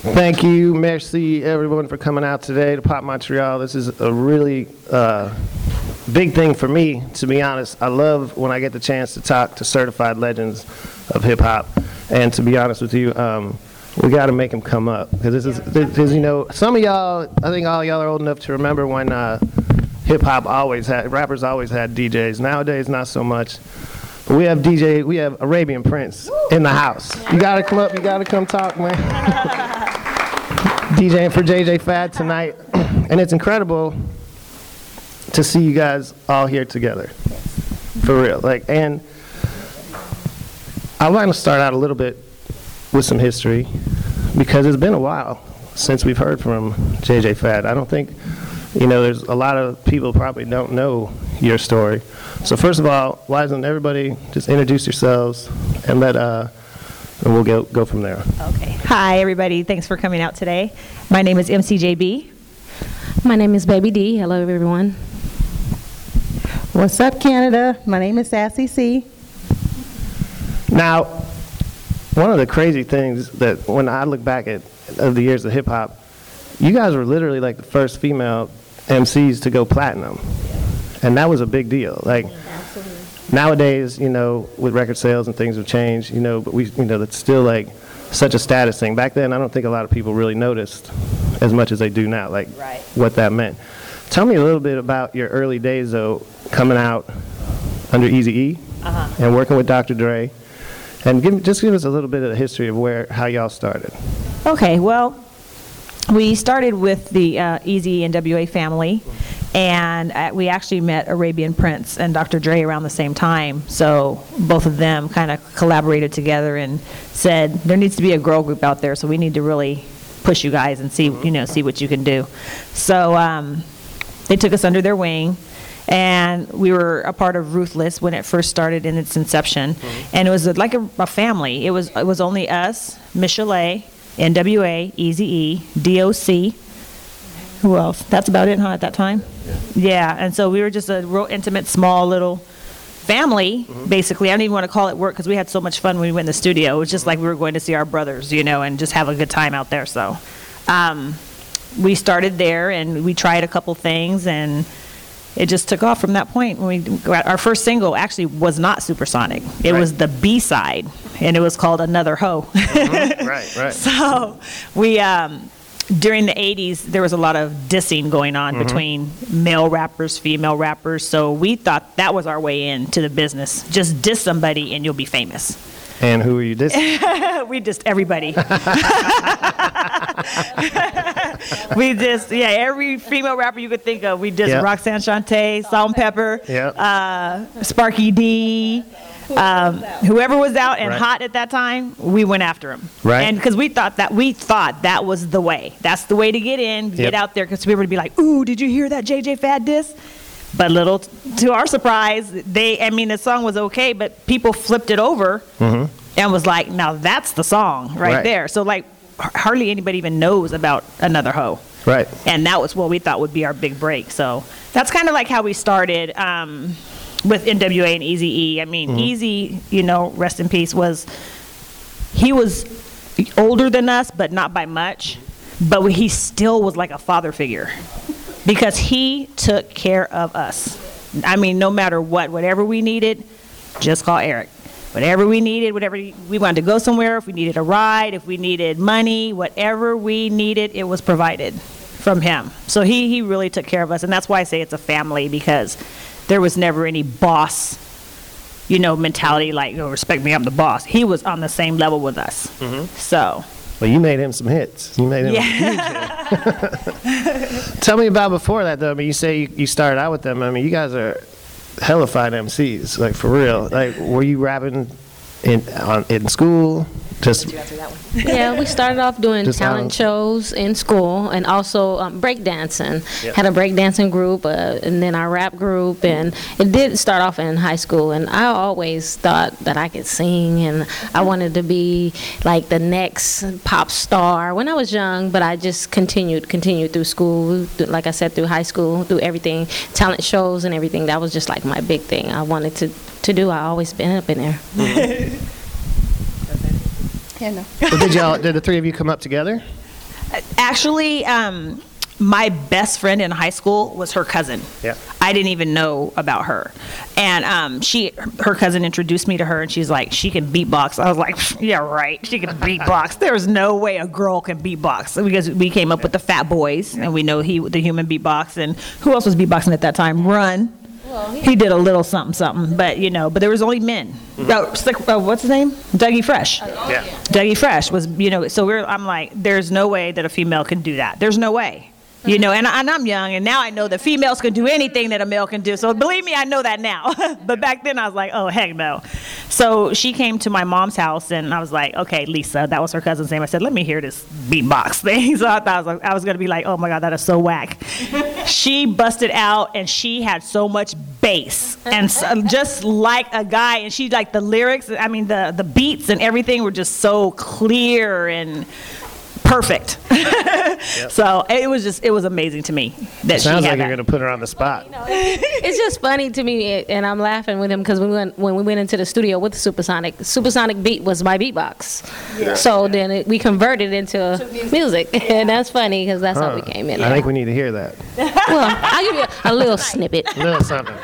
Thank you, merci everyone for coming out today to Pop Montreal. This is a really uh, big thing for me, to be honest. I love when I get the chance to talk to certified legends of hip hop. And to be honest with you, um, we got to make them come up because this is because you know some of y'all. I think all y'all are old enough to remember when uh, hip hop always had rappers always had DJs. Nowadays, not so much. But we have DJ, we have Arabian Prince in the house. You got to come up. You got to come talk, man. DJing for JJ Fad tonight, and it's incredible to see you guys all here together, for real. Like, and I want to start out a little bit with some history because it's been a while since we've heard from JJ Fad. I don't think, you know, there's a lot of people probably don't know your story. So first of all, why doesn't everybody just introduce yourselves and let uh, and we'll go go from there. Okay. Hi, everybody. Thanks for coming out today. My name is MCJB. My name is Baby D. Hello, everyone. What's up, Canada? My name is Sassy C. Now, one of the crazy things that when I look back at of the years of hip hop, you guys were literally like the first female MCs to go platinum, and that was a big deal. Like nowadays, you know, with record sales and things have changed, you know, but we, you know, that's still like such a status thing. Back then, I don't think a lot of people really noticed as much as they do now, like Right. what that meant. Tell me a little bit about your early days, though, coming out under Easy E and working with Dr. Dre, and give, just give us a little bit of the history of where how y'all started. Okay, well, we started with the uh, Easy W.A. family, and uh, we actually met Arabian Prince and Dr. Dre around the same time. So both of them kind of collaborated together and said there needs to be a girl group out there, so we need to really push you guys and see you know see what you can do. So um, they took us under their wing. And we were a part of Ruthless when it first started in its inception, and it was like a, a family. It was it was only us, Michel'le, NWA, Easy E, DOC. Who else? That's about it, huh? At that time. Yeah. and so we were just a real intimate, small little family. Basically, I don't even want to call it work because we had so much fun when we went in the studio. It was just like we were going to see our brothers, you know, and just have a good time out there. So. Um, we started there and we tried a couple things and it just took off from that point. When we got our first single actually was not supersonic. It was the B side, and it was called Another Hoe. right, right. so we um, during the 80s there was a lot of dissing going on Mm-hmm. between male rappers, female rappers. So we thought that was our way into the business. Just diss somebody and you'll be famous. And who are you dissing? we dissed everybody. we just yeah, every female rapper you could think of. We dissed Yeah. Roxanne Shante, Salt-N-Pepa, Yeah. uh, Sparky D. Um, whoever was out and Right. hot at that time, we went after him. Right. And because we thought that we thought that was the way. That's the way to get in, get Yep. out there. Because people would be like, "Ooh, did you hear that JJ Fad diss?" But little t- to our surprise, they I mean the song was okay, but people flipped it over and was like, "Now that's the song right, Right. there." So like h- hardly anybody even knows about another hoe. right. And that was what we thought would be our big break. So that's kind of like how we started um, with NWA and Easy E. I mean, mm-hmm. Eazy, you know, rest in peace, was he was older than us, but not by much. But he still was like a father figure because he took care of us. I mean, no matter what, whatever we needed, just call Eric. Whatever we needed, whatever we wanted to go somewhere, if we needed a ride, if we needed money, whatever we needed, it was provided from him. So he, he really took care of us. And that's why I say it's a family because there was never any boss, you know, mentality like, oh, respect me, I'm the boss. He was on the same level with us. Mm-hmm. So. Well, you made him some hits. You made him a huge hit. Tell me about before that, though. I mean, you say you, you started out with them. I mean, you guys are hellified MCs, like for real. Like, were you rapping in on, in school? Just Yeah, we started off doing Just talent out- shows in school and also um, breakdancing. Yep. Had a breakdancing group uh, and then our rap group. And it did start off in high school. And I always thought that I could sing and I wanted to be like the next pop star when I was young. But I just continued, continued through school, th- like I said, through high school, through everything, talent shows and everything. That was just like my big thing I wanted to, to do. I always been up in there. Yeah, no. well, did y'all? Did the three of you come up together? Actually, um, my best friend in high school was her cousin. Yeah. I didn't even know about her. And um, she, her cousin introduced me to her, and she's like, she can beatbox. I was like, yeah, right. She can beatbox. There's no way a girl can beatbox because we came up with the Fat Boys, and we know he, the human beatbox, and who else was beatboxing at that time? Run. He did a little something, something, but you know, but there was only men. Oh, Slick- uh, what's his name? Dougie Fresh. Yeah. Dougie Fresh was, you know, so we're, I'm like, there's no way that a female can do that. There's no way. You know, and, I- and I'm young, and now I know that females can do anything that a male can do. So believe me, I know that now. but back then, I was like, oh, heck no. So she came to my mom's house, and I was like, okay, Lisa, that was her cousin's name. I said, let me hear this beatbox thing. So I thought I was, like, I was going to be like, oh my God, that is so whack. she busted out, and she had so much bass, and so, um, just like a guy, and she like the lyrics. I mean, the the beats and everything were just so clear and perfect. So it was just it was amazing to me that she Sounds she like had you're that. going to put her on the spot. it's just funny to me, and I'm laughing with him because we went when we went into the studio with Supersonic. Supersonic beat was my beatbox, so then it, we converted into music, and that's funny because that's how we came in. I think we need to hear that. well, I'll give you a, a little snippet, A little something.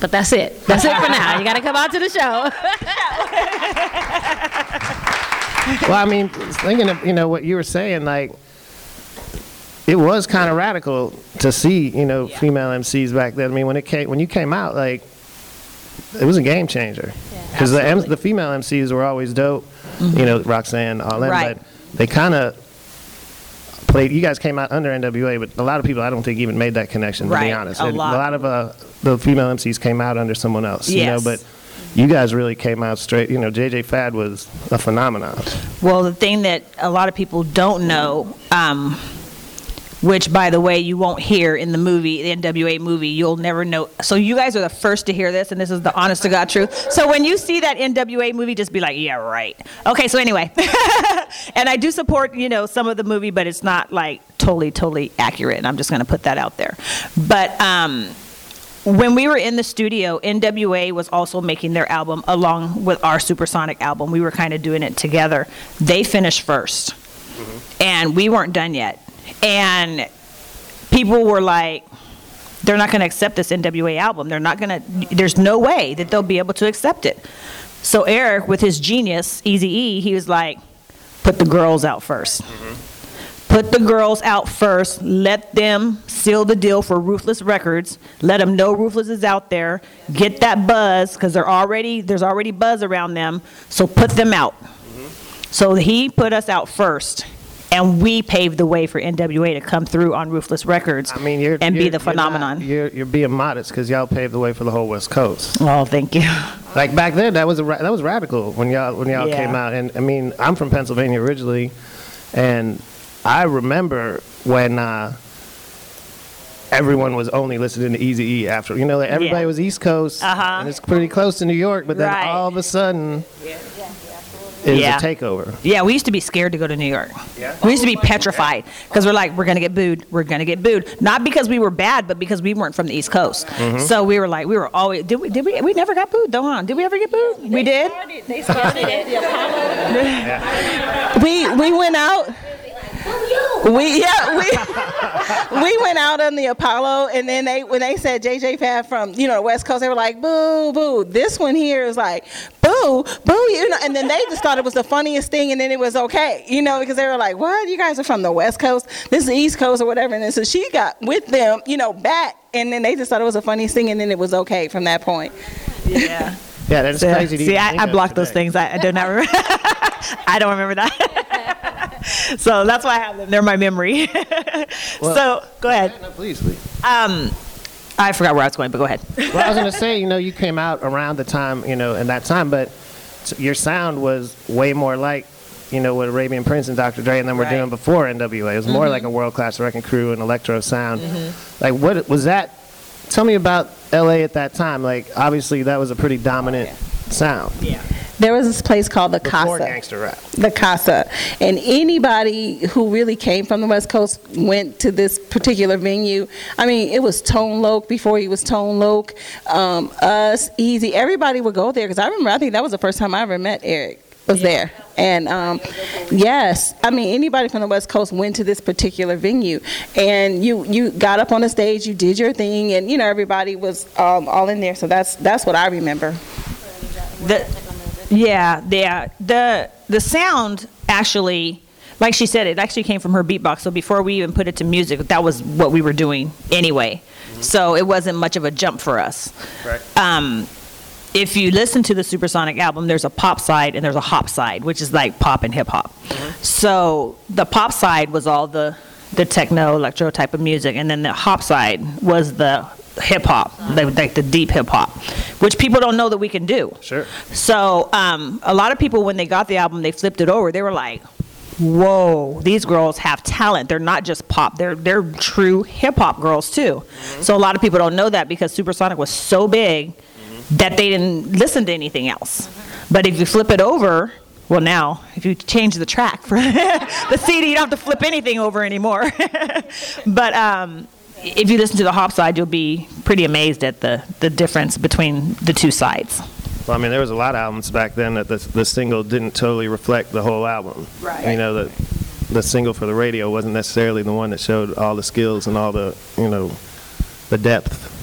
but that's it. That's it for now. You got to come out to the show. Well, I mean, thinking of, you know, what you were saying, like, it was kind of radical to see, you know, female MCs back then. I mean, when it came, when you came out, like, it was a game changer. Because the, M- the female MCs were always dope, you know, Roxanne, all them, Right. but they kind of played, you guys came out under NWA, but a lot of people, I don't think, even made that connection, to Right, be honest. a And lot. of uh, the female MCs came out under someone else, Yes. you know, but you guys really came out straight. You know, JJ Fad was a phenomenon. Well, the thing that a lot of people don't know, um, which by the way you won't hear in the movie, the NWA movie, you'll never know. So you guys are the first to hear this, and this is the honest to God truth. So when you see that NWA movie, just be like, yeah, right. Okay, so anyway, and I do support you know some of the movie, but it's not like totally totally accurate, and I'm just going to put that out there. But um, when we were in the studio, NWA was also making their album along with our Supersonic album. We were kind of doing it together. They finished 1st mm-hmm. and we weren't done yet. And people were like, they're not going to accept this NWA album. They're not going to, there's no way that they'll be able to accept it. So Eric, with his genius, Easy E, he was like, put the girls out 1st put the girls out first, let them seal the deal for Ruthless Records, let them know Ruthless is out there, get that buzz because they're already there's already buzz around them, so put them out. Mm-hmm. So he put us out first. And we paved the way for NWA to come through on Ruthless Records I mean, you're and be you're- the you're not- phenomenon. You're, you're being modest because y'all paved the way for the whole West Coast. oh, thank you. Like back then, that was a ra- that was radical when y'all when y'all Yeah. came out. And I mean, I'm from Pennsylvania originally, and I remember when uh, everyone was only listening to Easy E after. You know, like everybody Yeah. was East Coast, Uh-huh. and it's pretty close to New York. But then Right. all of a sudden, it was Yeah. a takeover. Yeah, we used to be scared to go to New York. Yeah? We used to be petrified because we're like, we're going to get booed. We're going to get booed. Not because we were bad, but because we weren't from the East Coast. Mm-hmm. So we were like, we were always, did we, did we, we never got booed though, huh? Did we ever get booed? We did? They started at the Apollo. We we went out. We yeah we we went out on the Apollo and then they when they said JJ Fad from you know the West Coast they were like boo boo this one here is like boo boo you know and then they just thought it was the funniest thing and then it was okay you know because they were like what you guys are from the West Coast this is the East Coast or whatever and then so she got with them you know back and then they just thought it was the funniest thing and then it was okay from that point. Yeah. Yeah, that's See, crazy. to see I, think I of blocked those things. I, I do not remember. I don't remember that. so that's why I have them. They're my memory. so go ahead. No, please, please. Um, I forgot where I was going, but go ahead. Well, I was gonna say, you know, you came out around the time, you know, in that time, but your sound was way more like, you know, what Arabian Prince and Dr. Dre and them were Right. Mm-hmm. doing before NWA. It was more like a World Class Wreckin' Cru and electro sound. Like, what was that? Tell me about LA at that time. Like, obviously, that was a pretty dominant sound There was this place called the before Casa. gangster rap. the Casa. And anybody who really came from the West Coast went to this particular venue. I mean, it was Tone Loc before he was Tone Loc. Um, us, Eazy, everybody would go there because I remember, I think that was the first time I ever met Eric. Was there, and um, Yes, I mean anybody from the West Coast went to this particular venue, and you you got up on the stage, you did your thing, and you know everybody was um, all in there. So that's that's what I remember. The, yeah, yeah. The the sound actually, like she said, it actually came from her beatbox. So before we even put it to music, that was what we were doing anyway. So it wasn't much of a jump for us. Right. Um, if you listen to the Supersonic album, there's a pop side and there's a hop side, which is like pop and hip hop. So the pop side was all the the techno electro type of music, and then the hop side was the hip hop, like like the deep hip hop, which people don't know that we can do. Sure. So um, a lot of people, when they got the album, they flipped it over. They were like, "Whoa, these girls have talent. They're not just pop. They're they're true hip hop girls too." So a lot of people don't know that because Supersonic was so big that they didn't listen to anything else. But if you flip it over, well, now if you change the track for the CD, you don't have to flip anything over anymore. but um, if you listen to the hop side, you'll be pretty amazed at the the difference between the two sides. Well, I mean, there was a lot of albums back then that the, the single didn't totally reflect the whole album. Right. You know, the, the single for the radio wasn't necessarily the one that showed all the skills and all the, you know, the depth.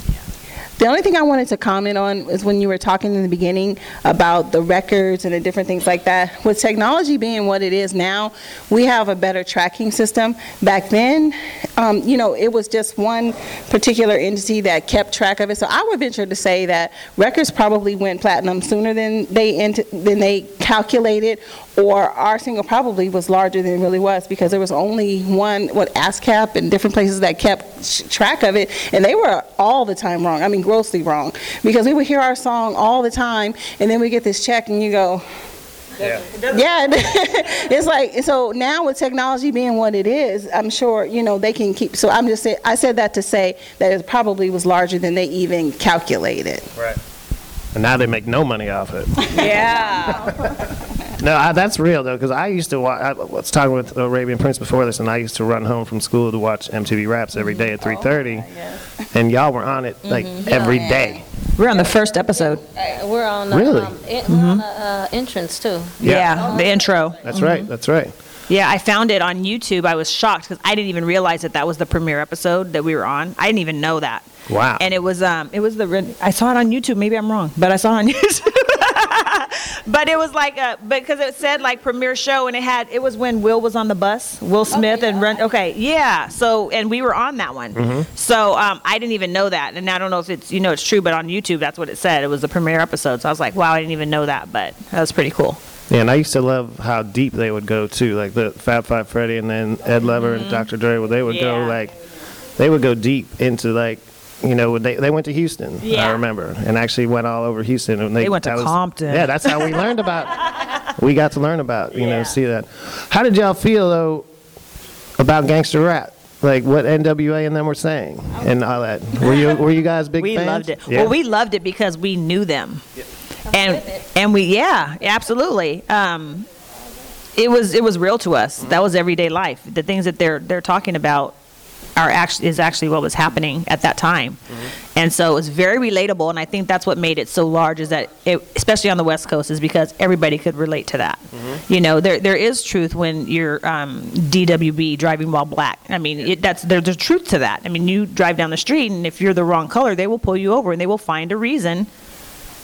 The only thing I wanted to comment on is when you were talking in the beginning about the records and the different things like that. With technology being what it is now, we have a better tracking system. Back then, um, you know, it was just one particular entity that kept track of it. So I would venture to say that records probably went platinum sooner than they than they calculated, or our single probably was larger than it really was because there was only one, what ASCAP and different places that kept sh- track of it, and they were all the time wrong. I mean, grossly wrong because we would hear our song all the time, and then we get this check, and you go. Yeah. Yeah, it's like so now with technology being what it is, I'm sure you know they can keep. So I'm just say I said that to say that it probably was larger than they even calculated. Right. And now they make no money off it. Yeah. No, I, that's real though, because I used to watch. I was talking with Arabian Prince before this, and I used to run home from school to watch MTV Raps every day at mm-hmm. 3:30, and y'all were on it mm-hmm. like every day. We're on the first episode. We're on the, Really? um, in- we're on the uh, entrance too. Yeah. Yeah, the intro. That's right. Mm-hmm. That's right. Yeah, I found it on YouTube. I was shocked because I didn't even realize that that was the premiere episode that we were on. I didn't even know that. Wow. And it was um it was the re- I saw it on YouTube. Maybe I'm wrong, but I saw it on YouTube. but it was like a because it said like premiere show and it had it was when Will was on the bus, Will Smith and run. Okay, yeah. So and we were on that one. So um I didn't even know that, and I don't know if it's you know it's true, but on YouTube that's what it said. It was the premiere episode. So I was like, wow, I didn't even know that, but that was pretty cool. Yeah, and I used to love how deep they would go too, like the Fab Five Freddy and then Ed Lover and Dr. Dre. Well, they would go Mm-hmm. Like, they would go deep into like, you know, they they went to Houston. Yeah. I remember, and actually went all over Houston. And they, They went to was- Compton. Yeah, that's how we learned about. We got to learn about, you know, see that. How did y'all feel though about gangster rap? Like what NWA and them were saying and all that. Were you were you guys big we fans? loved it. Yeah. Well, we loved it because we knew them, and and we yeah, absolutely. Um, it was it was real to us. That was everyday life. The things that they're they're talking about are actually is actually what was happening at that time, and so it was very relatable. And I think that's what made it so large. Is that it, especially on the West Coast is because everybody could relate to that. You know, there there is truth when you're um, DWB driving while black. I mean, it, that's there, there's truth to that. I mean, you drive down the street and if you're the wrong color, they will pull you over and they will find a reason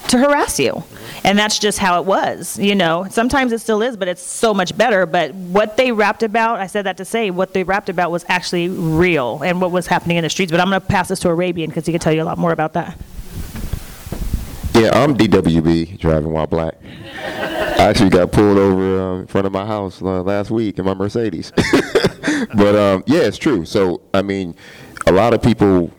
to harass you. And that's just how it was, you know. Sometimes it still is, but it's so much better. But what they rapped about, I said that to say, what they rapped about was actually real and what was happening in the streets. But I'm going to pass this to Arabian because he can tell you a lot more about that. Yeah, I'm DWB driving while black. I actually got pulled over um, in front of my house uh, last week in my Mercedes. but um, yeah, it's true. So I mean, a lot of people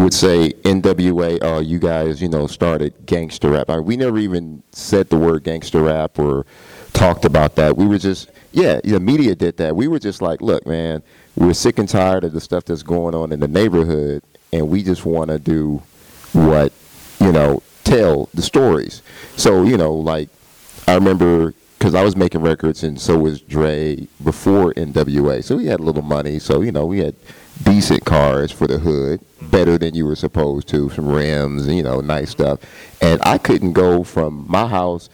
would say NWA, oh, uh, you guys, you know, started gangster rap. I mean, we never even said the word gangster rap or talked about that. We were just, yeah, the media did that. We were just like, look, man, we're sick and tired of the stuff that's going on in the neighborhood, and we just want to do what, you know, tell the stories. So, you know, like, I remember because I was making records and so was Dre before NWA. So we had a little money. So, you know, we had decent cars for the hood, better than you were supposed to, some rims, you know, nice stuff. And I couldn't go from my house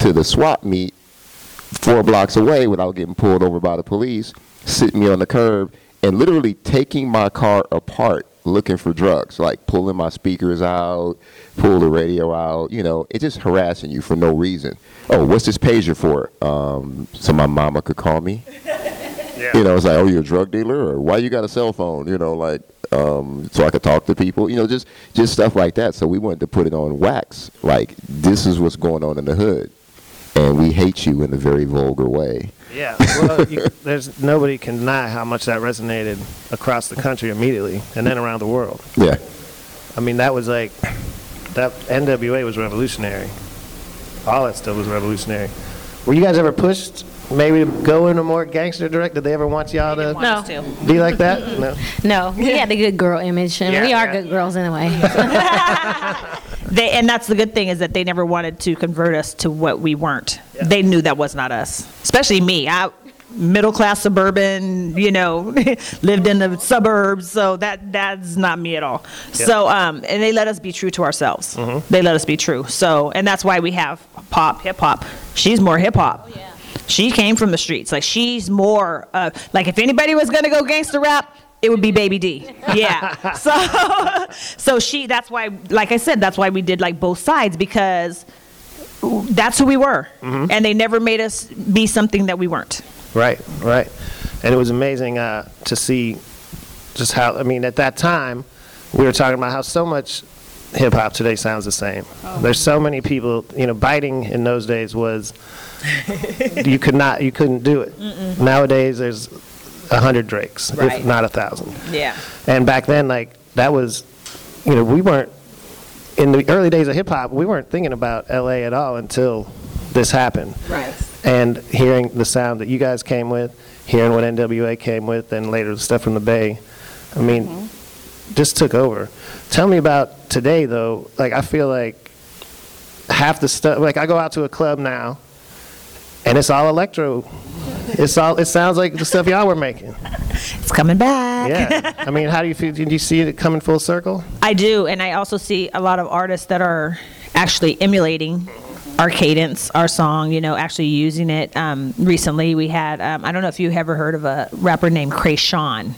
to the swap meet four blocks away without getting pulled over by the police, sitting me on the curb, and literally taking my car apart looking for drugs, like pulling my speakers out, pull the radio out, you know, it's just harassing you for no reason. Oh, what's this pager for? Um, so my mama could call me. You know, it's like, oh, you're a drug dealer, or why you got a cell phone? You know, like, um, so I could talk to people. You know, just just stuff like that. So we wanted to put it on wax. Like, this is what's going on in the hood, and we hate you in a very vulgar way. Yeah, well, you, there's nobody can deny how much that resonated across the country immediately, and then around the world. Yeah. I mean, that was like that NWA was revolutionary. All that stuff was revolutionary. Were you guys ever pushed maybe go in a more gangster direct? Did they ever want y'all to No. be like that? No. No, we had the good girl image, and Yeah, we are yeah. good girls anyway. They, and that's the good thing is that they never wanted to convert us to what we weren't. They knew that was not us, especially me. I middle class suburban, you know, lived in the suburbs, so that that's not me at all. So um, and they let us be true to ourselves. They let us be true. So and that's why we have pop, hip hop. She's more hip hop. She came from the streets. Like she's more uh, like if anybody was gonna go gangster rap, it would be Baby D. Yeah. so so she that's why like I said, that's why we did like both sides because that's who we were. And they never made us be something that we weren't. Right, right. And it was amazing uh, to see just how, I mean, at that time, we were talking about how so much hip hop today sounds the same. There's so many people, you know, biting in those days was, you could not, you couldn't do it. Nowadays, there's a hundred Drakes, Right. if not a thousand. Yeah. And back then, like, that was, you know, we weren't, in the early days of hip hop, we weren't thinking about LA at all until this happened Right. and hearing the sound that you guys came with, hearing what NWA came with, and later the stuff from the Bay, I mean, mm-hmm. just took over. Tell me about today, though. Like, I feel like half the stuff, like, I go out to a club now, and it's all electro. It's all, it sounds like the stuff y'all were making. It's coming back. Yeah. I mean, how do you feel? Did you see it coming full circle? I do, and I also see a lot of artists that are actually emulating our cadence, our song, you know, actually using it. Um, recently, we had, um, I don't know if you ever heard of a rapper named Kreayshawn.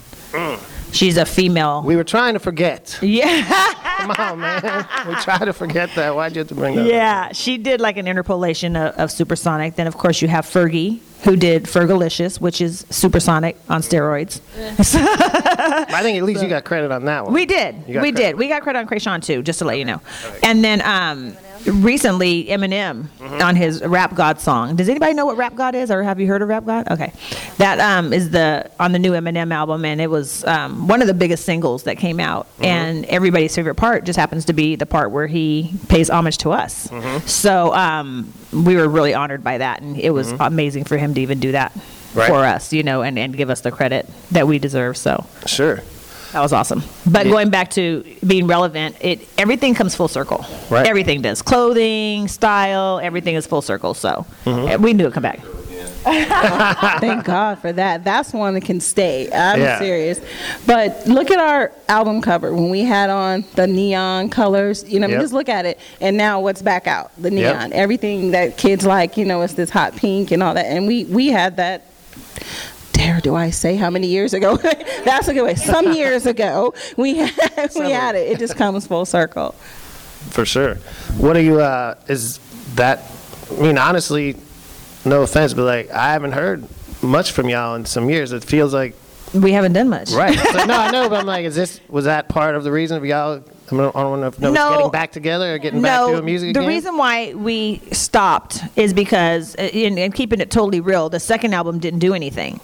She's a female. We were trying to forget. yeah. Come on, man. We try to forget that. Why'd you have to bring that up? Yeah, she did like an interpolation of, of Supersonic. Then, of course, you have Fergie, who did Fergalicious, which is Supersonic on steroids. I think at least you got credit on that one. We did. You got We credit. did. We got credit on Kreayshawn too, just to let you know. And then um, recently, Eminem Mm-hmm. on his Rap God song. Does anybody know what Rap God is, or have you heard of Rap God? Okay, that um, is the on the new Eminem album, and it was um, one of the biggest singles that came out. Mm-hmm. And everybody's favorite part just happens to be the part where he pays homage to us. Mm-hmm. So um, we were really honored by that, and it was amazing for him to even do that. Mm-hmm. Right. For us, you know, and, and give us the credit that we deserve. So Sure. That was awesome. But going back to being relevant, it everything comes full circle. Right. Everything does. Clothing, style, everything is full circle. So Mm-hmm. eh, we knew it come back. Thank God for that. That's one that can stay. I'm Yeah. serious. But look at our album cover when we had on the neon colors. You know, I mean, just look at it. And now what's back out? The Yep. neon. Everything that kids like, you know, it's this hot pink and all that. And we we had that. Dare do I say how many years ago? That's a good way. Some years ago, we had, we had it. It just comes full circle. For sure. What are you, uh, is that, I mean, honestly, no offense, but like, I haven't heard much from y'all in some years. It feels like, We haven't done much. right. It's like, no, I know, but I'm like, is this, was that part of the reason of y'all, I don't, I don't know if no, No. getting back together or getting back No, doing music the again? reason why we stopped is because, uh, in, in keeping it totally real, the second album didn't do anything.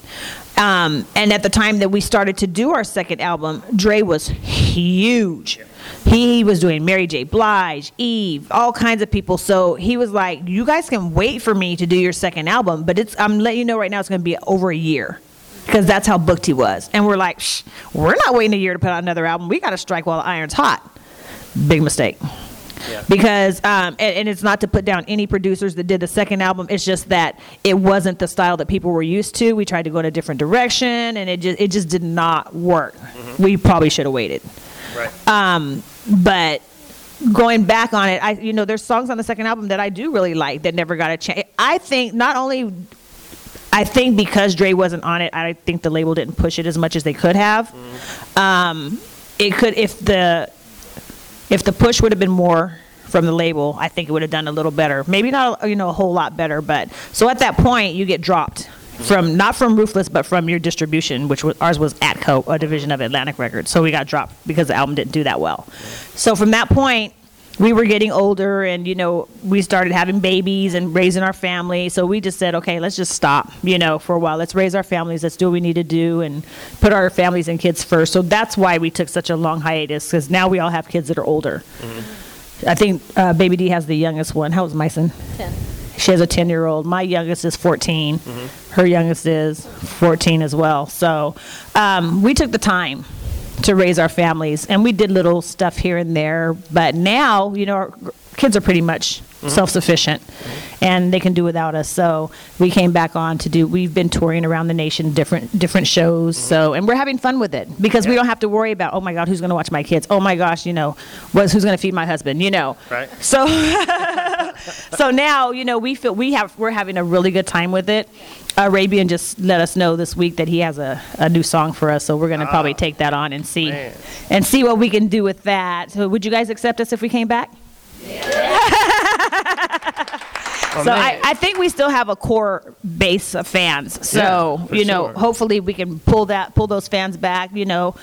Um, and at the time that we started to do our second album, Dre was huge. He was doing Mary J. Blige, Eve, all kinds of people. So he was like, "You guys can wait for me to do your second album, but it's I'm letting you know right now it's going to be over a year." Because that's how booked he was. And we're like, Shh, we're not waiting a year to put out another album. We got to strike while the iron's hot. Big mistake Yeah. because um, and, and it's not to put down any producers that did the second album it's just that it wasn't the style that people were used to we tried to go in a different direction and it just it just did not work we probably should have waited Right. um, but going back on it i you know there's songs on the second album that i do really like that never got a chance i think not only I think because Dre wasn't on it, I think the label didn't push it as much as they could have. Um, it could if the if the push would have been more from the label, I think it would have done a little better. Maybe not, you know, a whole lot better, but so at that point, you get dropped from not from Ruthless, but from your distribution, which was, ours was Atco, a division of Atlantic Records. So we got dropped because the album didn't do that well. So from that point, we were getting older, and you know, we started having babies and raising our family. So we just said, okay, let's just stop, you know, for a while. Let's raise our families. Let's do what we need to do, and put our families and kids first. So that's why we took such a long hiatus, because now we all have kids that are older. I think uh, Baby D has the youngest one. How old's Myson? 10. She has a 10 year old. My youngest is 14. Her youngest is 14 as well. So um, we took the time to raise our families and we did little stuff here and there. But now, you know, our kids are pretty much mm-hmm. self sufficient and they can do without us. So we came back on to do, we've been touring around the nation, different, different shows. Mm-hmm. So, and we're having fun with it because we don't have to worry about, oh my God, who's going to watch my kids? Oh my gosh, you know, what's, who's going to feed my husband, you know? Right. So, so now you know we feel we have we're having a really good time with it. Uh, Arabian just let us know this week that he has a, a new song for us, so we're gonna probably ah. take that on and see man. and see what we can do with that. So, would you guys accept us if we came back? Oh, so I. I think we still have a core base of fans. So Yeah, you know, sure. hopefully we can pull that pull those fans back. You know,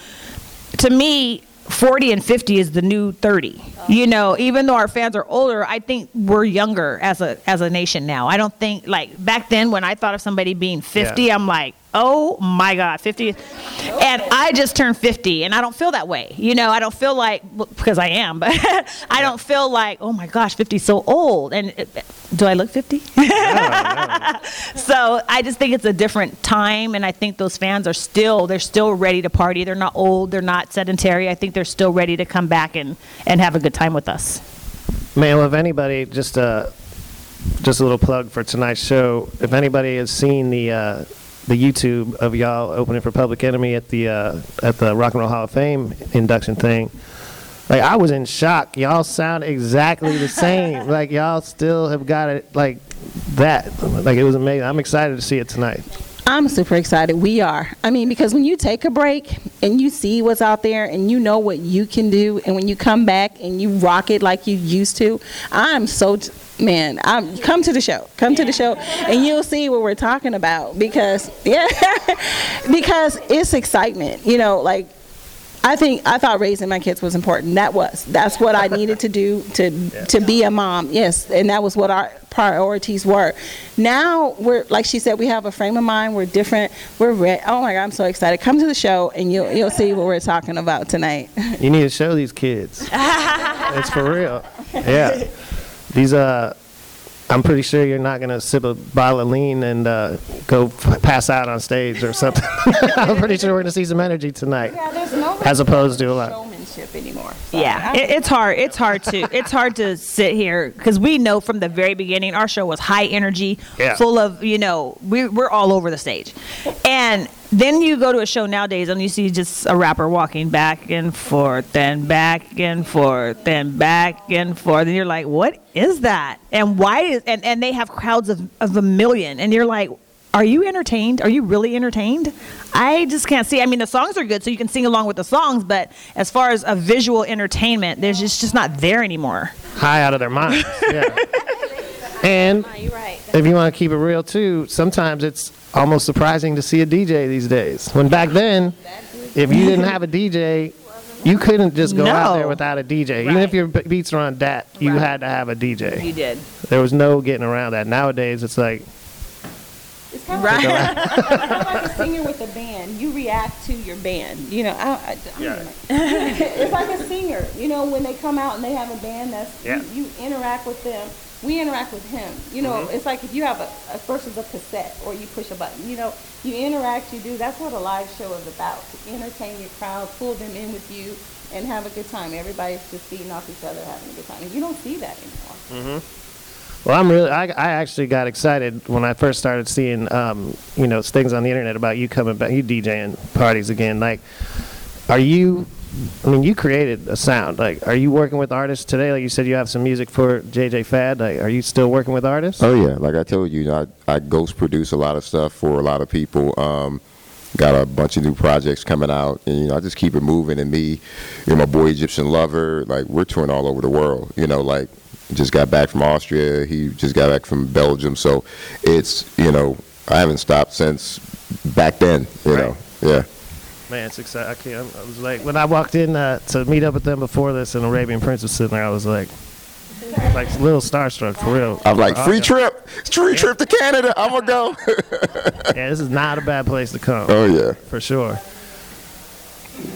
to me, 40 and 50 is the new 30. You know, even though our fans are older, I think we're younger as a as a nation now. I don't think like back then when I thought of somebody being 50, Yeah. I'm like, "Oh my god, 50." And I just turned 50 and I don't feel that way. You know, I don't feel like because I am, but I don't feel like, "Oh my gosh, 50 is so old." And it, do I look 50? So I just think it's a different time, and I think those fans are still they're still ready to party. They're not old, they're not sedentary. I think they're still ready to come back and and have a good time with us. Well, if anybody, just a, just a little plug for tonight's show. If anybody has seen the uh, the YouTube of y'all opening for Public Enemy at the uh, at the Rock and Roll Hall of Fame induction thing, like I was in shock. Y'all sound exactly the same. like y'all still have got it like that. Like it was amazing. I'm excited to see it tonight. I'm super excited. We are. I mean, because when you take a break and you see what's out there and you know what you can do, and when you come back and you rock it like you used to, I'm so. t- Man, I'm, come to the show. Come to the show, and you'll see what we're talking about. Because yeah, because it's excitement. You know, like I think I thought raising my kids was important. That was that's what I needed to do to to be a mom. Yes, and that was what our priorities were. Now we're like she said, we have a frame of mind. We're different. We're re- oh my god, I'm so excited. Come to the show and you'll you'll see what we're talking about tonight. You need to show these kids. it's for real. Yeah. These uh I'm pretty sure you're not gonna sip a bottle of lean and uh, go f- pass out on stage or something. I'm pretty sure we're gonna see some energy tonight, there's no as opposed to a lot. showmanship anymore. Yeah, it, it's hard. It's hard to it's hard to sit here because we know from the very beginning our show was high energy, Yeah. full of you know we we're all over the stage, and then you go to a show nowadays and you see just a rapper walking back and forth and back and forth and back and forth and you're like what is that and why is and, and they have crowds of, of a million and you're like are you entertained? Are you really entertained? I just can't see. I mean, the songs are good, so you can sing along with the songs, but as far as a visual entertainment, there's just, just not there anymore. High out of their minds. Yeah. And You're right. if you want to keep it real too, sometimes it's almost surprising to see a DJ these days. When back then, if you didn't have a DJ, you couldn't just go out there without a DJ. Even if your beats were on DAT, you had to have a DJ. You did. There was no getting around that. Nowadays, it's like It's kind of Right. of like a singer with a band. You react to your band. You know, I, I, I'm gonna- it's like a singer. You know, when they come out and they have a band, that's Yeah. you, you interact with them. We interact with him. You know, it's like if you have a, a versus a cassette or you push a button. You know, you interact. You do. That's what a live show is about. To entertain your crowd, pull them in with you, and have a good time. Everybody's just feeding off each other, having a good time. And you don't see that anymore. Well, I'm really. I, I actually got excited when I first started seeing, um, you know, things on the internet about you coming back, you DJing parties again. Like, are you I mean, you created a sound. Like, are you working with artists today? Like you said, you have some music for JJ Fad. Like, are you still working with artists? Oh yeah, like I told you, I, I ghost produce a lot of stuff for a lot of people. Um, got a bunch of new projects coming out, and you know, I just keep it moving. And me, you know, my boy Egyptian Lover, like we're touring all over the world. You know, like just got back from Austria. He just got back from Belgium. So it's you know, I haven't stopped since back then. You know, yeah. Man, it's exciting. I can't. I was like, when I walked in uh, to meet up with them before this, and Arabian Prince was sitting there, I was like, like a little starstruck for real. I'm like, Oh, free yeah. trip, free trip to Canada. I'm gonna go. Yeah, this is not a bad place to come. oh yeah. for sure.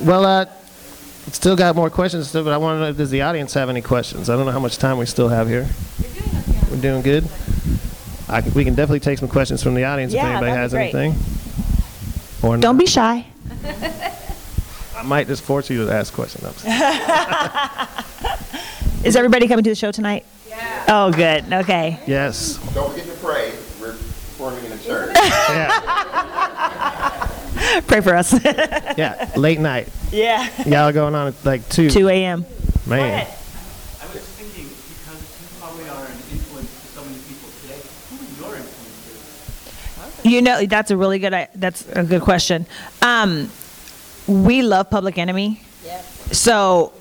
Well, uh, still got more questions, still, but I want to know does the audience have any questions? I don't know how much time we still have here. We're doing good. I can, we can definitely take some questions from the audience Yeah, if anybody has anything. Or Don't not. be shy. I might just force you to ask questions. I'm. Is everybody coming to the show tonight? Yeah. Oh, good. Okay. yes. Don't forget to pray. We're performing in a church. Yeah. Pray for us. Yeah. Late night. yeah. Y'all going on at like two. 2 a.m. Man. I was thinking, because you probably are an influence to so many people today, who are your influences? You know, that's a really good. i- That's a good question. Um, we love Public Enemy. Yeah. So,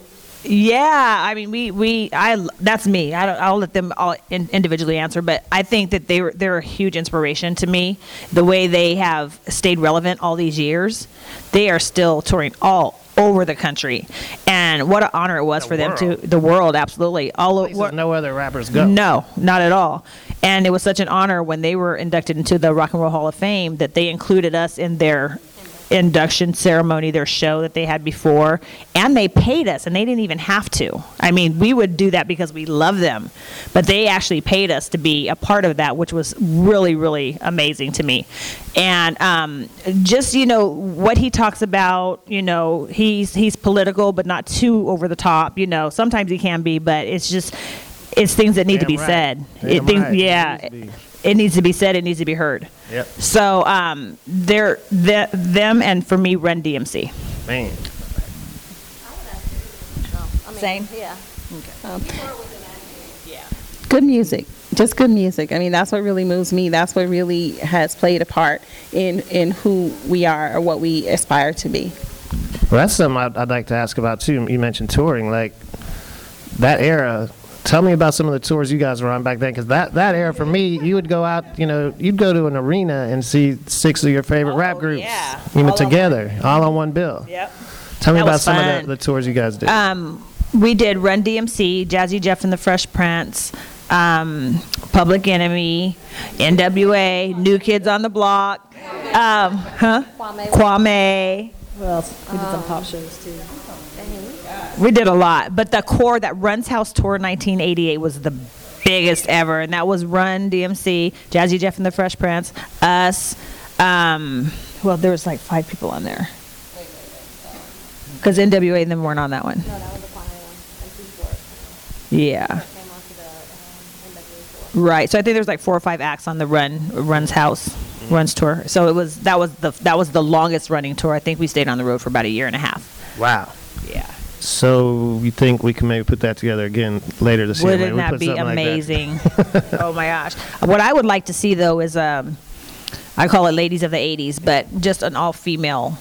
yeah, I mean, we we I that's me. I don't, I'll let them all in, individually answer, but I think that they were they're a huge inspiration to me. The way they have stayed relevant all these years, they are still touring all over the country, and what an honor it was The for them world. to the world. Absolutely, all Places over. no other rappers go. No, not at all. And it was such an honor when they were inducted into the Rock and Roll Hall of Fame that they included us in their induction ceremony, their show that they had before, and they paid us, and they didn't even have to. I mean, we would do that because we love them, but they actually paid us to be a part of that, which was really, really amazing to me. And um, just you know what he talks about, you know, he's he's political, but not too over the top. You know, sometimes he can be, but it's just it's things that need to be right. said. It, things, right. It yeah, needs be. it needs to be said. It needs to be heard. Yep. So um, they're the, them and for me, Run DMC. Man. Same. Yeah. good music just good music i mean that's what really moves me that's what really has played a part in in who we are or what we aspire to be Well, that's something I'd, I'd like to ask about too. You mentioned touring, like that era. Tell me about some of the tours you guys were on back then, because that, that era for me, you would go out, you know, you'd go to an arena and see six of your favorite rap Oh, groups, yeah. you know, All on together, all on one bill. Yep. Tell me That about was some of the, the tours you guys did. Um, we did Run DMC, Jazzy Jeff and the Fresh Prince, um, Public Enemy, NWA, New Kids on the Block, um, huh? Kwame. Kwame. What else? We did some pop shows too. We did a lot, but the core that Run's House Tour 1988 was the biggest ever, and that was Run DMC, Jazzy Jeff and the Fresh Prince, us. Um, well, there was like five people on there. Because NWA and them weren't on that one. No, that was the Kwame one. And P4 Yeah. came onto the um, NWA tour. Right. So I think there's like four or five acts on the Run Run's House Runs tour. So it was that was the that was the longest running tour. I think we stayed on the road for about a year and a half. wow. Yeah. So you think we can maybe put that together again later this year? Wouldn't Maybe we that put be something like that. amazing? oh my gosh. What I would like to see though is um I call it Ladies of the 80s, but just an all female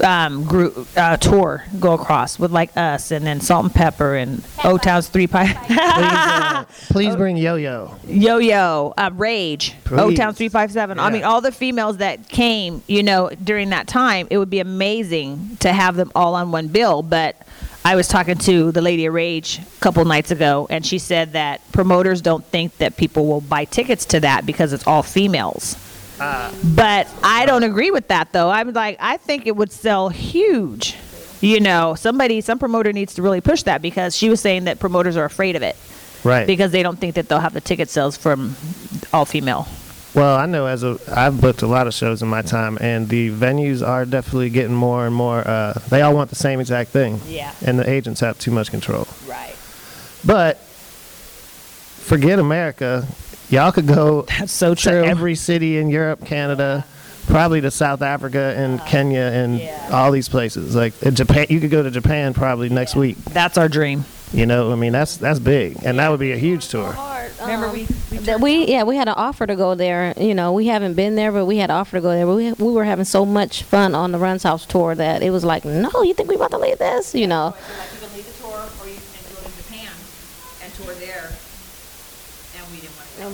um, group uh, tour go across with like us and then Salt-N-Pepa and Oaktown's Three Pie. Please, uh, please bring Yo-Yo. Yo Yo, uh, Rage, Oaktown Please. 357. I mean, all the females that came, you know, during that time, it would be amazing to have them all on one bill. But I was talking to the lady of Rage a couple nights ago, and she said that promoters don't think that people will buy tickets to that because it's all females. But I don't agree with that, though. I'm like, I think it would sell huge. You know, somebody, some promoter needs to really push that because she was saying that promoters are afraid of it Right. because they don't think that they'll have the ticket sales from all female. Well, I know as a I've booked a lot of shows in my time, and the venues are definitely getting more and more. Uh, they all want the same exact thing. Yeah. And the agents have too much control. Right. But forget America. Y'all could go That's so to true. every city in Europe, Canada, probably to South Africa and uh, Kenya and all these places. Like in Japan, you could go to Japan probably next week. That's our dream. You know, I mean, that's that's big, and that would be a huge tour. Remember um, we, That we yeah we had an offer to go there. You know we haven't been there, but we had an offer to go there. But we we were having so much fun on the Runs House tour that it was like, no, you think we about to leave this? You know. Oh,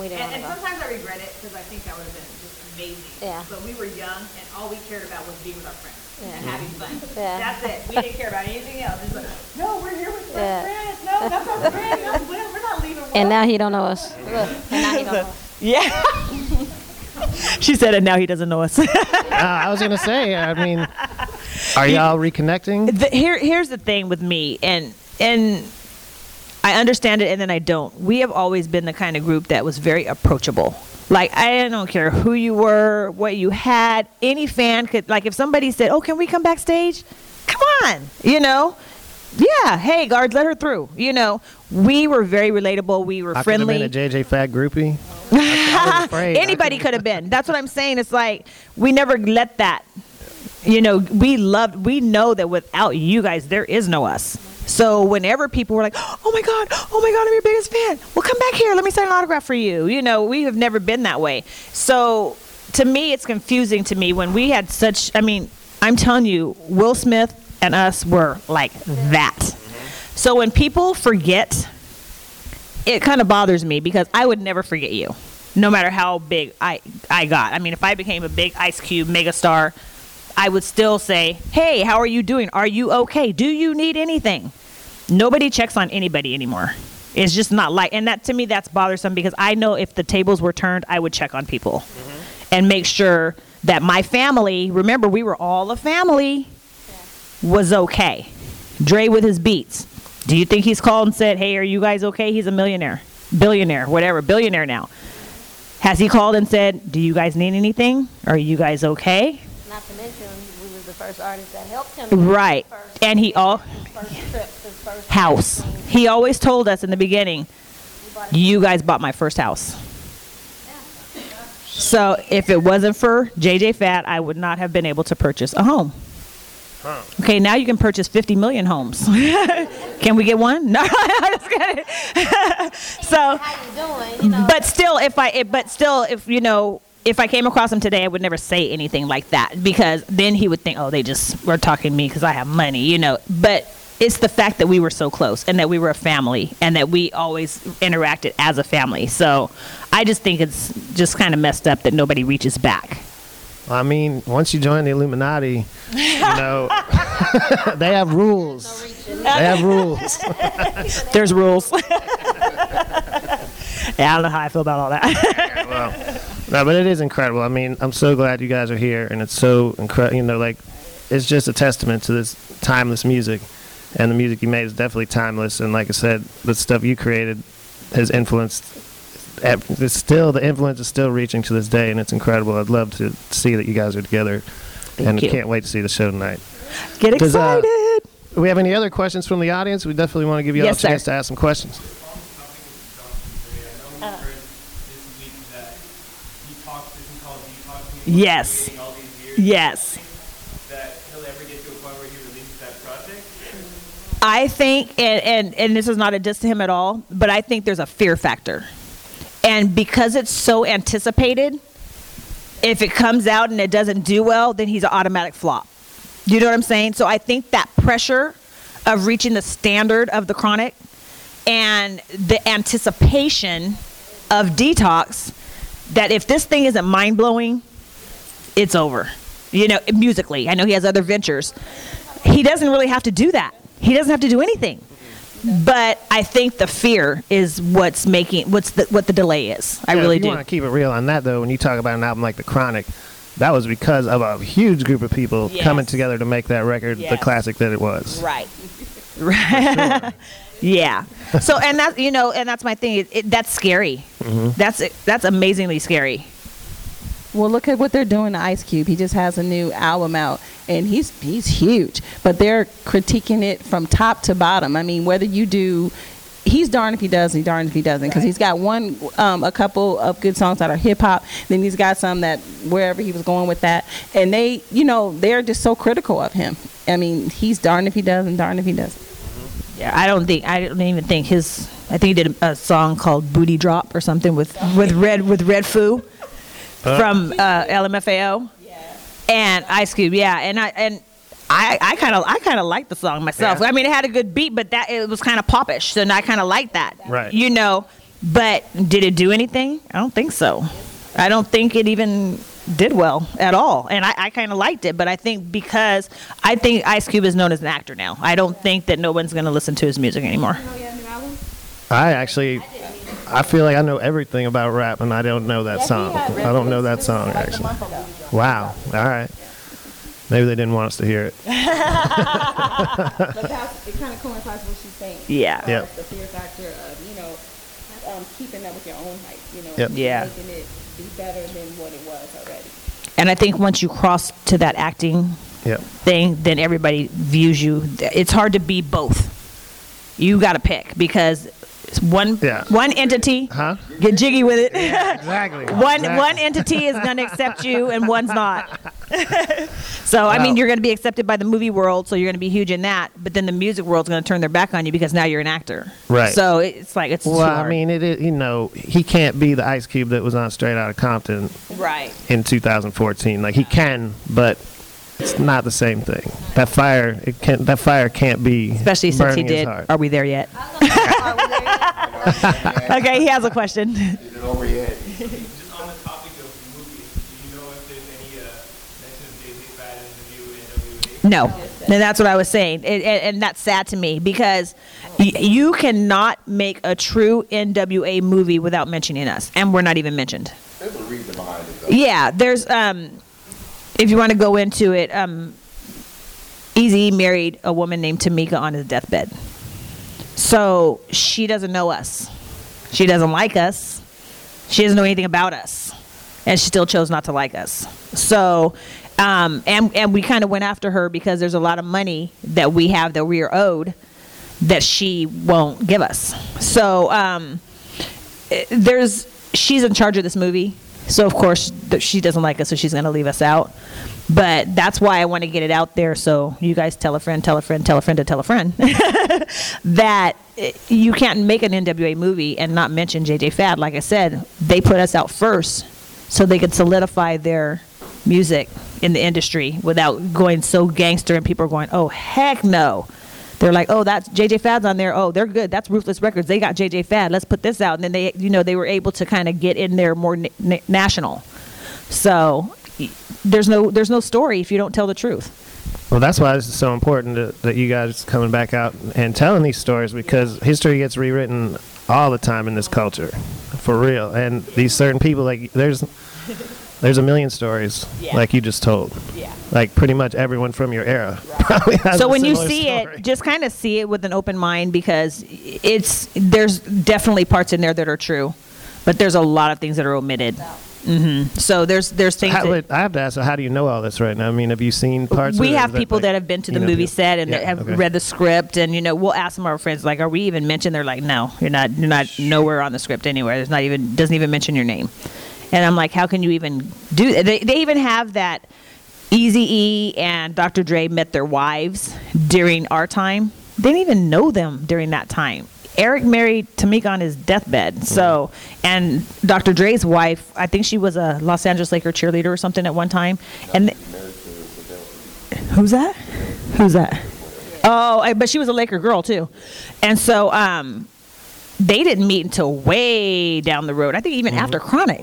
we didn't And, wanna and go. sometimes I regret it because I think that would have been just amazing. Yeah. But we were young and all we cared about was being with our friends and having fun. Yeah. That's it. We didn't care about anything else. It's like, no, we're here with Yeah. our friends. No, that's our friends. No, we're, we're not leaving. And now he don't know us. Look, and now he don't know us. Yeah. she said and Now he doesn't know us. Uh, I was gonna say, I mean, are y'all reconnecting? the, here here's the thing with me and and I understand it and then I don't. We have always been the kind of group that was very approachable. Like I don't care who you were, what you had, any fan could like if somebody said, "Oh, can we come backstage?" Come on, you know. Yeah, hey guards, let her through. You know, we were very relatable. We were I could have friendly. been a JJ Fad groupie. Anybody could have been. That's what I'm saying. It's like we never let that. You know, we loved. We know that without you guys, there is no us. So whenever people were like, "Oh my God, oh my God, I'm your biggest fan," well, come back here. Let me sign an autograph for you. You know, we have never been that way. So to me, it's confusing to me when we had such. I mean, I'm telling you, Will Smith and us were like that. So when people forget it kind of bothers me because I would never forget you, no matter how big I I got. I mean, if I became a big Ice Cube megastar, I would still say, "Hey, how are you doing? Are you okay? Do you need anything?" Nobody checks on anybody anymore. It's just not like, and that to me that's bothersome because I know if the tables were turned, I would check on people mm-hmm. and make sure that my family. Remember, we were all a family. Was okay. Dre with his beats. Do you think he's called and said, "Hey, are you guys okay?" He's a millionaire, billionaire, whatever, billionaire now. Has he called and said, "Do you guys need anything? Are you guys okay?" Not to mention, we was the first artist that helped him. Right. And he all First trip, his first house. He always told us in the beginning, "You guys bought my first house." So if it wasn't for JJ Fad, I would not have been able to purchase a home. Okay, now you can purchase 50 million homes. can we get one? No, I'm just kidding. so, How you doing? You know. but still, if I, if, but still, if you know, if I came across him today, I would never say anything like that because then he would think, oh, they just were talking to me because I have money, you know. But it's the fact that we were so close and that we were a family and that we always interacted as a family. So I just think it's just kind of messed up that nobody reaches back. I mean, once you join the Illuminati, you know, they have rules. They have rules. There's rules. yeah, I don't know how I feel about all that. No, but it is incredible. I mean, I'm so glad you guys are here, and it's so incredible. You know, like it's just a testament to this timeless music, and the music you made is definitely timeless. And like I said, the stuff you created has influenced. It's still the influence is still reaching to this day, and it's incredible. I'd love to see that you guys are together, and you. I can't wait to see the show tonight. Get uh, excited. Do we have any other questions from the audience? We definitely want to give you all Yes, a sir. chance to ask some questions. That Yes. I think, and, and, and this is not a diss to him at all, but I think there's a fear factor. And because it's so anticipated, if it comes out and it doesn't do well, then he's an automatic flop. You know what I'm saying? So I think that pressure of reaching the standard of the chronic and the anticipation of detox that if this thing isn't mind blowing, it's over. You know, musically. I know he has other ventures. He doesn't really have to do that. He doesn't have to do anything. But I think the fear is what's making what's the what the delay is. I Yeah, really if you do. want to keep it real on that, though, when you talk about an album like The Chronic, that was because of a huge group of people Yes. coming together to make that record the classic that it was. Right. Right. yeah. So and that you know and that's my thing. It, it, that's scary. Mm-hmm. That's that's amazingly scary. Well, look at what they're doing to Ice Cube. He just has a new album out, and he's he's huge. But they're critiquing it from top to bottom. I mean, whether you do he's darned if he does, and darned if he doesn't, because he's got one, um, a couple of good songs that are hip hop. Then he's got some that wherever he was going with that, and they, you know, they're just so critical of him. I mean, he's darned if he does, and darned if he doesn't. Yeah, I don't think I don't even think his. I think he did a, a song called "Booty Drop" or something with with Red with Redfoo from uh, LMFAO and Ice Cube. Yeah, and I and. I, I kind of I kind of liked the song myself. Yeah. I mean, it had a good beat, but that it was kind of popish, and I kind of liked that. Right. You know, but did it do anything? I don't think so. I don't think it even did well at all. And I, I kind of liked it, but I think because I think Ice Cube is known as an actor now. I don't think that no one's going to listen to his music anymore. I actually, I feel like I know everything about rap, and I don't know that song. I don't know that song actually. Wow. All right. Maybe they didn't want us to hear it. But that's, it kind of coincides with what she's saying. Yeah. Yeah. The fear factor of, you know, um, keeping up with your own hype, you know, Yep. Yeah. making it be better than what it was already. And I think once you cross to that acting Yep. thing, then everybody views you. It's hard to be both. You got to pick because it's one Yeah. one entity. Huh? Get jiggy with it. Exactly. one Exactly. one entity is going to accept you and one's not. so I mean, you're going to be accepted by the movie world, so you're going to be huge in that. But then the music world's going to turn their back on you because now you're an actor. Right. So it's like it's Well, too I mean, it is, you know, he can't be the Ice Cube that was on Straight Outta Compton right. in 2014. Like he can, but it's not the same thing. That fire, it can not that fire can't be Especially since he did. Are we there yet? okay, he has a question. Just on the topic of movies, do you know if there's any uh, mention of JJ Fad in the new NWA? No, and that's what I was saying, and, and, and that's sad to me because y- you cannot make a true NWA movie without mentioning us, and we're not even mentioned. There's a reason behind it, though. Yeah, there's um, if you want to go into it, um, Eazy married a woman named Tomica on his deathbed, so she doesn't know us, she doesn't like us, she doesn't know anything about us, and she still chose not to like us. So, um, and and we kind of went after her because there's a lot of money that we have that we are owed that she won't give us. So, um, eh, there's she's in charge of this movie so of course th- she doesn't like us so she's going to leave us out. But that's why i want to get it out there so you guys tell a friend tell a friend tell a friend to tell a friend. That eh, you can't make an nwa movie and not mention jj fad. Like i said they put us out first so they could solidify their music in the industry without going so gangster and people are going oh heck no they're like, oh, that's JJ Fad's on there. Oh, they're good. That's Ruthless Records. They got JJ Fad. Let's put this out. And then they, you know, they were able to kind of get in there more na- na- national. So there's no there's no story if you don't tell the truth. Well, that's why it's so important that, that you guys coming back out and telling these stories because history gets rewritten all the time in this culture, for real. And these certain people, like there's there's a million stories Yeah. like you just told. Yeah. Like pretty much everyone from your era probably has So a when you see story. it, just kind of see it with an open mind because it's there's definitely parts in there that are true, but there's a lot of things that are omitted. hmm So there's there's things. How, that- I have to ask, so how do you know all this right now? I mean, have you seen parts? we of it? have Is people like, that have been to the you know, movie people- set and that Yeah, have okay. read the script and you know we'll ask some of our friends like are we even mentioned they're like no you're not you're not nowhere on the script anywhere there's not even doesn't even mention your name and i'm like how can you even do they, they even have that easy e and dr dre met their wives during our time they didn't even know them during that time eric married Tomica on his deathbed so and dr dre's wife i think she was a los angeles laker cheerleader or something at one time and Who's that? Who's that? Oh, I- but she was a Laker girl too, and so um, they didn't meet until way down the road. I think even after Chronic.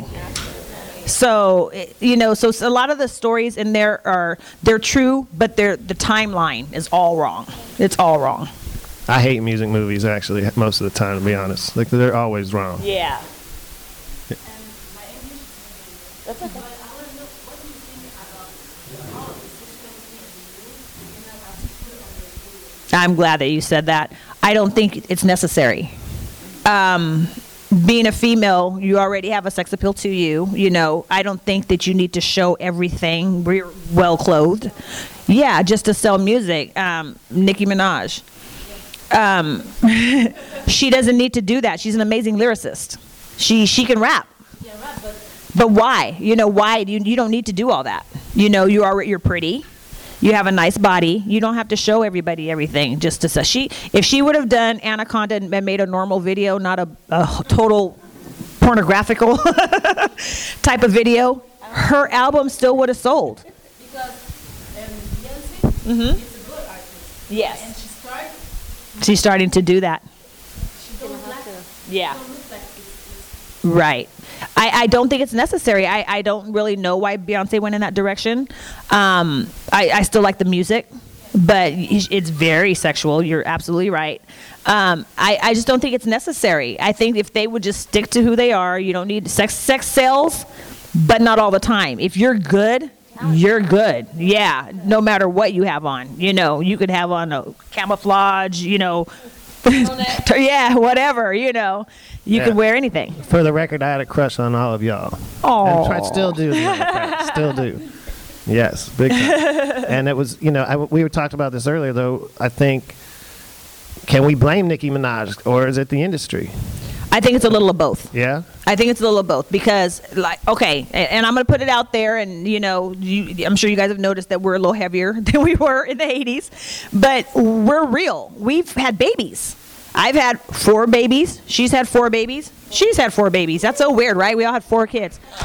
So you know, so a lot of the stories in there are they're true, but they're the timeline is all wrong. It's all wrong. I hate music movies actually most of the time, to be honest. Like they're always wrong. Yeah. I'm glad that you said that. I don't think it's necessary. Um, being a female, you already have a sex appeal to you. You know, I don't think that you need to show everything. We're well clothed. Yeah, just to sell music. Um, Nicki Minaj. Um, she doesn't need to do that. She's an amazing lyricist. She she can rap. But why? You know why? You you don't need to do all that. You know you are you're pretty. You have a nice body. You don't have to show everybody everything just to say she. If she would have done Anaconda and made a normal video, not a, a total pornographical type of video, her album still would have sold. Mm-hmm. Yes. She's starting to do that. Yeah. Right. I, I don't think it's necessary. I, I don't really know why Beyonce went in that direction. Um, I, I still like the music, but it's very sexual. You're absolutely right. Um, I, I just don't think it's necessary. I think if they would just stick to who they are, you don't need sex. Sex sells, but not all the time. If you're good, you're good. Yeah, no matter what you have on. You know, you could have on a camouflage. You know, yeah, whatever. You know, you Yeah. can wear anything. For the record, I had a crush on all of y'all. Oh, I still do. as a matter of fact. Still do. Yes, big time. and it was, you know, I, we were talked about this earlier, though. I think, can we blame Nicki Minaj or is it the industry? I think it's a little of both. Yeah. I think it's a little of both because, like, okay, and I'm going to put it out there, and you know, you, I'm sure you guys have noticed that we're a little heavier than we were in the 80s, but we're real. We've had babies. I've had four babies. She's had four babies. She's had four babies. That's so weird, right? We all had four kids.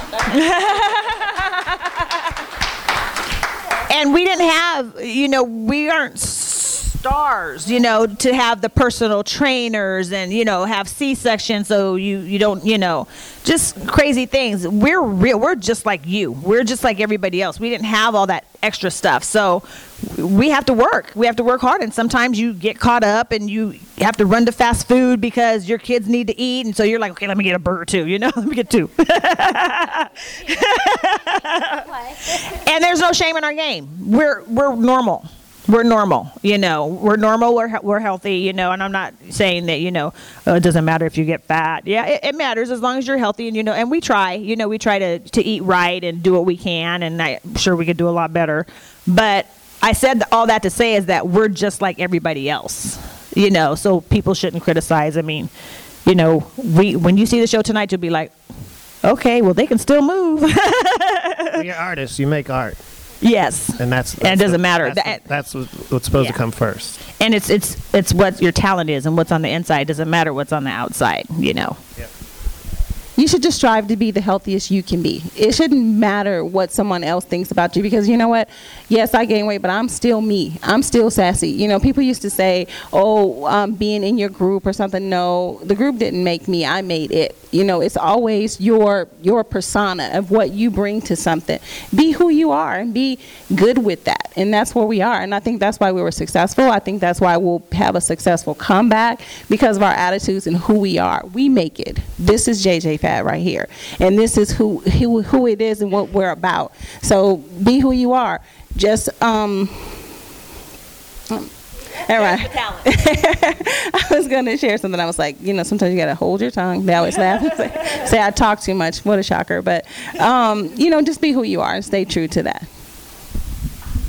and we didn't have, you know, we aren't stars, you know, to have the personal trainers and you know have C-section so you you don't you know just crazy things. We're real. We're just like you. We're just like everybody else. We didn't have all that extra stuff, so we have to work. We have to work hard, and sometimes you get caught up and you have to run to fast food because your kids need to eat, and so you're like, okay, let me get a burger too. You know, let me get two. and there's no shame in our game. We're we're normal. We're normal, you know. We're normal. We're we're healthy, you know. And I'm not saying that, you know, uh, it doesn't matter if you get fat. Yeah, it, it matters as long as you're healthy, and you know. And we try, you know, we try to to eat right and do what we can. And I'm sure we could do a lot better. But I said all that to say is that we're just like everybody else, you know. So people shouldn't criticize. I mean, you know, we when you see the show tonight, you'll be like, okay, well they can still move. You're artists. You make art, yes. and that's, And it doesn't the- matter. That's, That- that's what, what's supposed Yeah. to come first. and it's it's it's what your talent is and what's on the inside doesn't matter what's on the outside you know you should just strive to be the healthiest you can be. It shouldn't matter what someone else thinks about you because you know what? Yes, I gained weight, but I'm still me. I'm still sassy. You know, people used to say, "Oh, um, being in your group or something." No, the group didn't make me. I made it. You know, it's always your your persona of what you bring to something. Be who you are and be good with that. And that's where we are. And I think that's why we were successful. I think that's why we'll have a successful comeback because of our attitudes and who we are. We make it. This is JJ Fad right here. And this is who who, who it is and what we're about. So be who you are. Just um um, all right. I was going to share something. I was like, you know, sometimes you got to hold your tongue. They always laugh and say, say I talk too much. What a shocker. But, um, you know, just be who you are and stay true to that.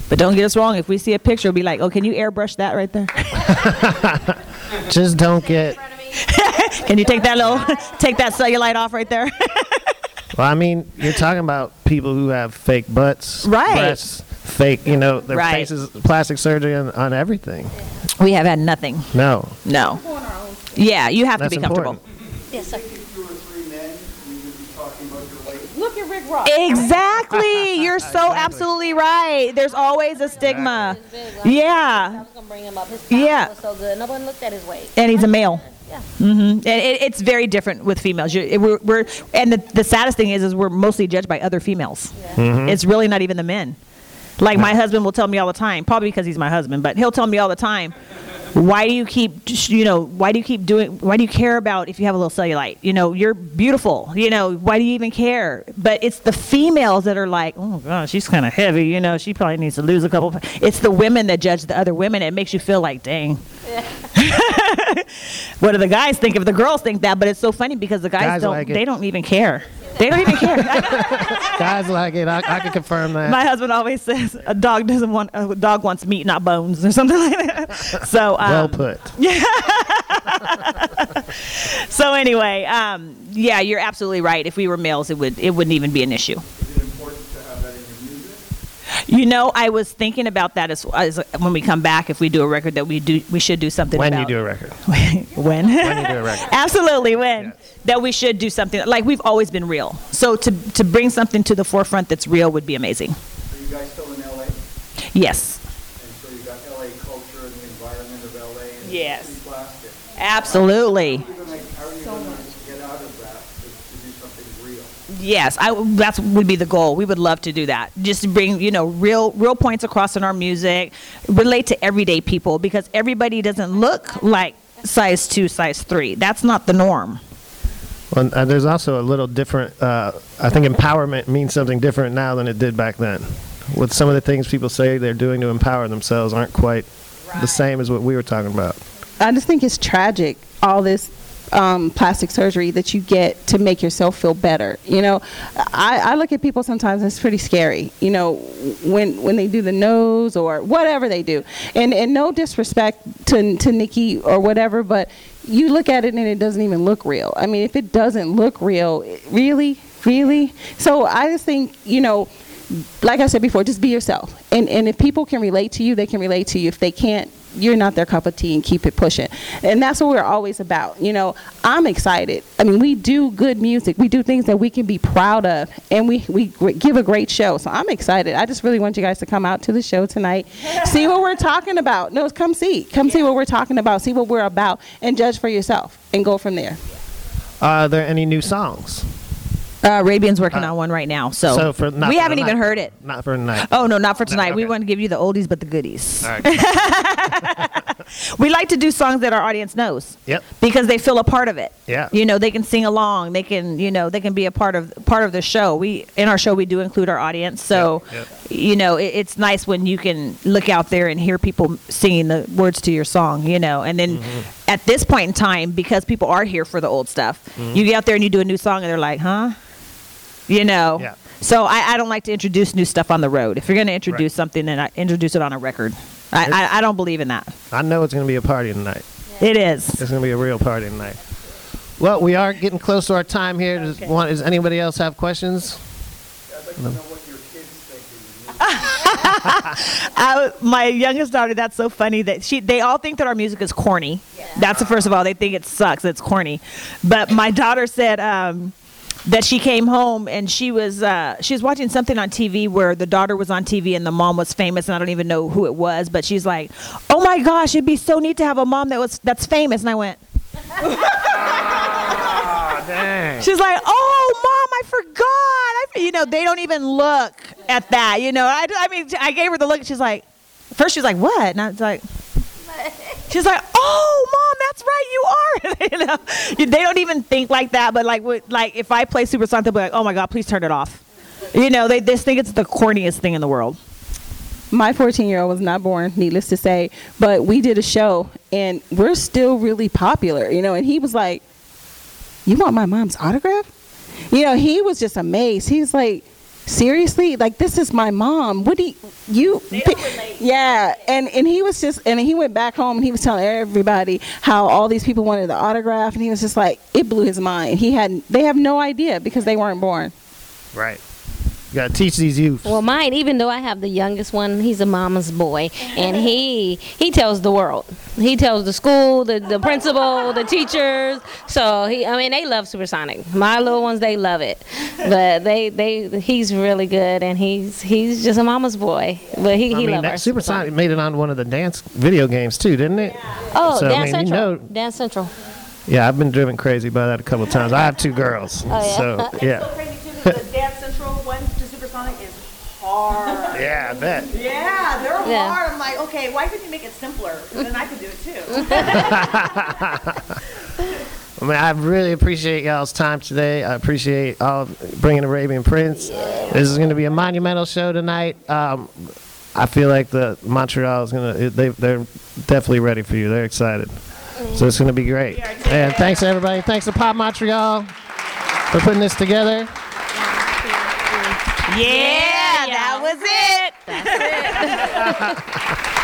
but don't get us wrong if we see a picture we'll be like oh can you airbrush that right there Just don't get. can you take that little take that cellulite off right there Well, I mean, you're talking about people who have fake butts, Right. breasts, fake, you know, their Right. faces, plastic surgery on, on everything. we have had nothing No, no yeah you have that's to be comfortable important. Yes, sir. If you were three men, we would be talking about your weight. Look at Rick Ross. exactly you're so absolutely right there's always a stigma yeah I was gonna bring him up. His Yeah. was so good. No one looked at his weight. and he's a male Yeah. Mm-hmm. And it, it's very different with females. You, it- we're, we're, and the, the saddest thing is, is we're mostly judged by other females. It's really not even the men. Like my husband will tell me all the time, probably because he's my husband, but he'll tell me all the time, why do you keep, you know, why do you keep doing, why do you care about if you have a little cellulite? You know, you're beautiful. You know, why do you even care? But it's the females that are like, oh gosh, she's kind of heavy. You know, she probably needs to lose a couple. It's the women that judge the other women. It makes you feel like, dang. what do the guys think if the girls think that? But it's so funny because the guys, Guys don't. like they don't even care. They don't even care. Guys like it. I, I can confirm that. My husband always says a dog doesn't want a dog wants meat, not bones, or something like that. So um, well put. Yeah. So anyway, um, yeah, you're absolutely right. If we were males, it would it wouldn't even be an issue. Is it important to have that in your music? You know, I was thinking about that as, as when we come back, if we do a record, that we do we should do something When about you do a record. when When you do a record. absolutely when Yes. that we should do something like we've always been real. So to to bring something to the forefront that's real would be amazing. Are you guys still in LA? And Yes, so you got LA culture and the environment of LA and Yes. plastic. absolutely. How are you gonna, how are you gonna get out of that to, to do something real? Yes, I that's would be the goal. We would love to do that. Just to bring, you know, real real points across in our music, relate to everyday people because everybody doesn't look like size 2, size 3. That's not the norm. Well, uh, there's also a little different. Uh, I think empowerment means something different now than it did back then. With some of the things people say they're doing to empower themselves aren't quite the same as what we were talking about. I just think it's tragic all this um, plastic surgery that you get to make yourself feel better. You know, I, I look at people sometimes and it's pretty scary. You know, when when they do the nose or whatever they do, and and no disrespect to to Nicki or whatever, but you look at it and it doesn't even look real. I mean, if it doesn't look real, really, really. So I just think you know like I said before, just be yourself. And and if people can relate to you, they can relate to you. If they can't, you're not their cup of tea and keep it pushing. And that's what we're always about. You know, I'm excited. I mean, we do good music. We do things that we can be proud of and we we give a great show. So I'm excited. I just really want you guys to come out to the show tonight. see what we're talking about. No, come see. Come see what we're talking about. See what we're about and judge for yourself and go from there. Are there any new songs? Uh, Arabian's working on one right now, so, So for not we for haven't even heard it. Not for tonight. Oh no, not for tonight. We okay. want to give you the oldies but the goodies. All right. We like to do songs that our audience knows. Yep. Because they feel a part of it. Yeah. You know, they can sing along. They can, you know, they can be a part of part of the show. We in our show we do include our audience. So, Yep, you know, it, it's nice when you can look out there and hear people singing the words to your song. You know, and then Mm-hmm. at this point in time, because people are here for the old stuff, Mm-hmm. you get out there and you do a new song, and they're like, "Huh." You know. Yeah. So I, I don't like to introduce new stuff on the road. If you're going to introduce Right. something, then I introduce it on a record. I, I, I don't believe in that. I know it's going to be a party tonight. It is. It's going to be a real party tonight. Well, we are getting close to our time here. Does, want, does anybody else have questions? I'd like to know what your kids think of your music. I, my youngest daughter, that's so funny that she, they all think that our music is corny. That's the first of all, they think it sucks, it's corny. But my daughter said um, that she came home and she was, uh, she was watching something on TV where the daughter was on TV and the mom was famous and I don't even know who it was, but she's like, oh my gosh, it'd be so neat to have a mom that was, that's famous. And I went, Dang. She's like, "Oh, mom, I forgot." I, f-" you know, they don't even look at that. You know, I, I mean, I gave her the look. and She's like, first she was like, "What?" And I was like, she's like, "Oh, mom, that's right, you are." you know, they don't even think like that. But like, with, like if I play Supersonic, they'll be like, "Oh my god, please turn it off." You know, they just think it's the corniest thing in the world. my 14 year old was not born needless to say but we did a show and we're still really popular you know and he was like you want my mom's autograph? You know he was just amazed. He's like seriously? Like this is my mom. What do you, you yeah and and he was just and he went back home and he was telling everybody how all these people wanted the autograph and he was just like it blew his mind. He had they have no idea because they weren't born. Right. You got to teach these youth. Well, mine, even though I have the youngest one, he's a mama's boy, and he he tells the world. He tells the school, the, the principal, the teachers. So he, I mean, they love Supersonic. My little ones, they love it, but they they he's really good, and he's he's just a mama's boy. But he I he mean, loves that Supersonic made it on one of the dance video games too, didn't it? Oh, So, I Dance mean, you Central. know- Dance Central. Yeah, I've been driven crazy by that a couple of times. I have two girls, Oh, yeah. so yeah, crazy too because the Dance Central one to Supersonic is hard. yeah, I bet. Yeah, they're Yeah. hard. I'm like, okay, why couldn't you make it simpler? Then I could do it too. I mean, I really appreciate y'all's time today. I appreciate all bringing Arabian Prince. This is going to be a monumental show tonight. Um, I feel like the Montreal is going to, they, they're definitely ready for you. They're excited. So it's going to be great. And thanks, everybody. Thanks to Pop Montreal for putting this together. Yeah, that was it. That's it.